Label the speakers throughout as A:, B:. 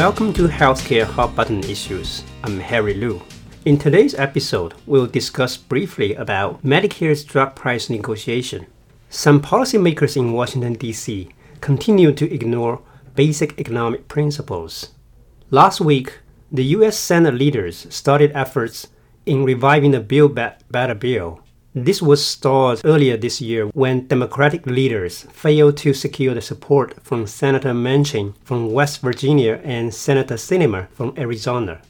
A: Welcome to Healthcare Hot Button Issues. I'm Harry Liu. In today's episode, we'll discuss briefly about Medicare's drug price negotiation. Some policymakers in Washington, D.C. continue to ignore basic economic principles. Last week, the U.S. Senate leaders started efforts in reviving the Build Back Better bill. This was stalled earlier this year when Democratic leaders failed to secure the support from Senator Manchin from West Virginia and Senator Sinema from Arizona.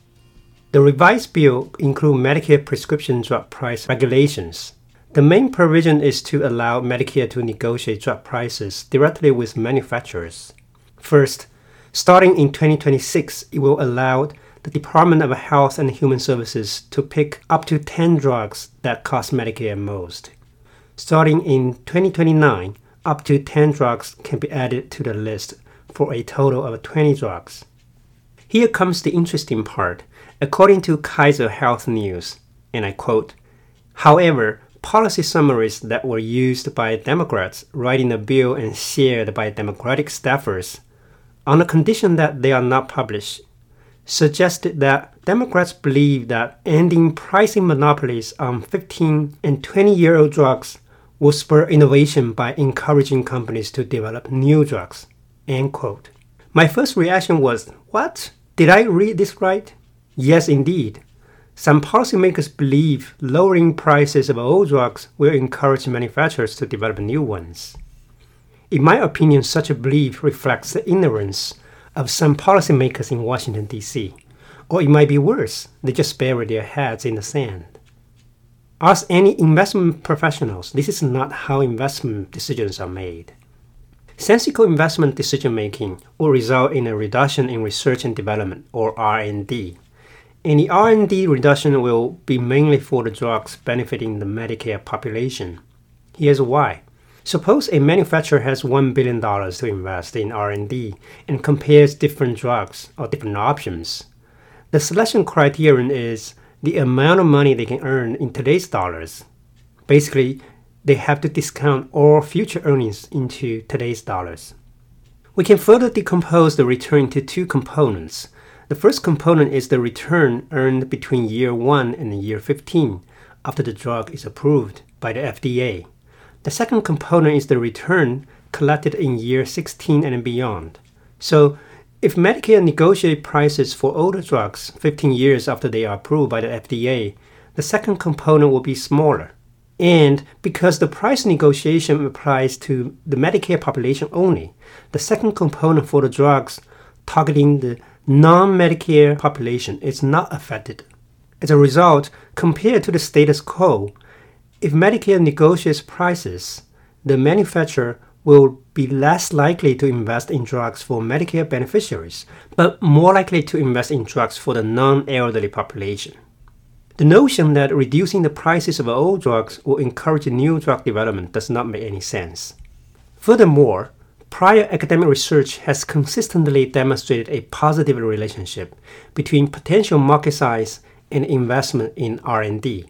A: The revised bill includes Medicare prescription drug price regulations. The main provision is to allow Medicare to negotiate drug prices directly with manufacturers. First, starting in 2026, it will allow the Department of Health and Human Services to pick up to 10 drugs that cost Medicare most. Starting in 2029, up to 10 drugs can be added to the list for a total of 20 drugs. Here comes the interesting part. According to Kaiser Health News, and I quote, However, policy summaries that were used by Democrats writing the bill and shared by Democratic staffers, on the condition that they are not published, suggested that Democrats believe that ending pricing monopolies on 15 and 20 year old drugs will spur innovation by encouraging companies to develop new drugs. End quote. My first reaction was, What? Did I read this right? Yes, indeed. Some policymakers believe lowering prices of old drugs will encourage manufacturers to develop new ones. In my opinion, such a belief reflects the ignorance of some policymakers in Washington, D.C. Or it might be worse, they just bury their heads in the sand. Ask any investment professionals, this is not how investment decisions are made. Sensical investment decision making will result in a reduction in research and development or R&D. And the R&D reduction will be mainly for the drugs benefiting the Medicare population. Here's why. Suppose a manufacturer has $1 billion to invest in R&D and compares different drugs or different options. The selection criterion is the amount of money they can earn in today's dollars. Basically, they have to discount all future earnings into today's dollars. We can further decompose the return into two components. The first component is the return earned between year 1 and year 15 after the drug is approved by the FDA. The second component is the return collected in year 16 and beyond. So, if Medicare negotiates prices for older drugs 15 years after they are approved by the FDA, the second component will be smaller. And because the price negotiation applies to the Medicare population only, the second component for the drugs targeting the non Medicare population is not affected. As a result, compared to the status quo, if Medicare negotiates prices, the manufacturer will be less likely to invest in drugs for Medicare beneficiaries, but more likely to invest in drugs for the non elderly population. The notion that reducing the prices of old drugs will encourage new drug development does not make any sense. Furthermore, prior academic research has consistently demonstrated a positive relationship between potential market size and investment in R&D.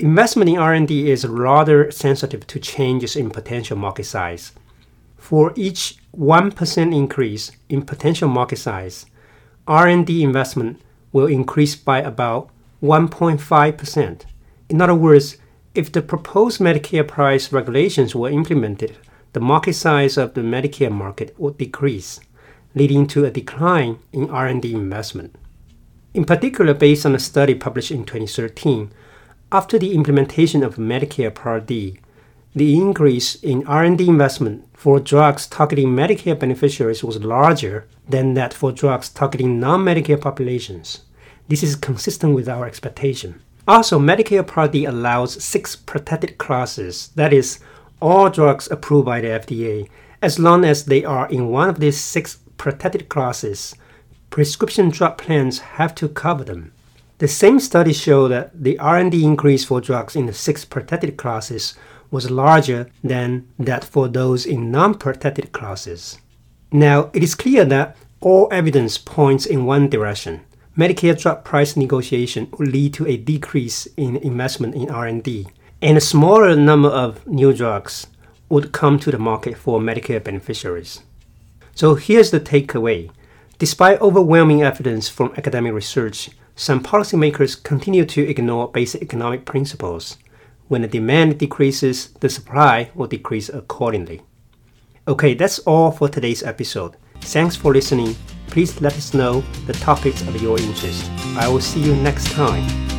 A: Investment in R&D is rather sensitive to changes in potential market size. For each 1% increase in potential market size, R&D investment will increase by about 1.5%. In other words, if the proposed Medicare price regulations were implemented, the market size of the Medicare market would decrease, leading to a decline in R&D investment. In particular, based on a study published in 2013, after the implementation of Medicare Part D, the increase in R&D investment for drugs targeting Medicare beneficiaries was larger than that for drugs targeting non-Medicare populations. This is consistent with our expectation. Also, Medicare Part D allows six protected classes, that is, all drugs approved by the FDA, as long as they are in one of these six protected classes. Prescription drug plans have to cover them. The same study showed that the R&D increase for drugs in the six protected classes was larger than that for those in non-protected classes. Now, it is clear that all evidence points in one direction. Medicare drug price negotiation will lead to a decrease in investment in R&D, and a smaller number of new drugs would come to the market for Medicare beneficiaries. So here's the takeaway. Despite overwhelming evidence from academic research, some policymakers continue to ignore basic economic principles. When the demand decreases, the supply will decrease accordingly. Okay, that's all for today's episode. Thanks for listening. Please let us know the topics of your interest. I will see you next time.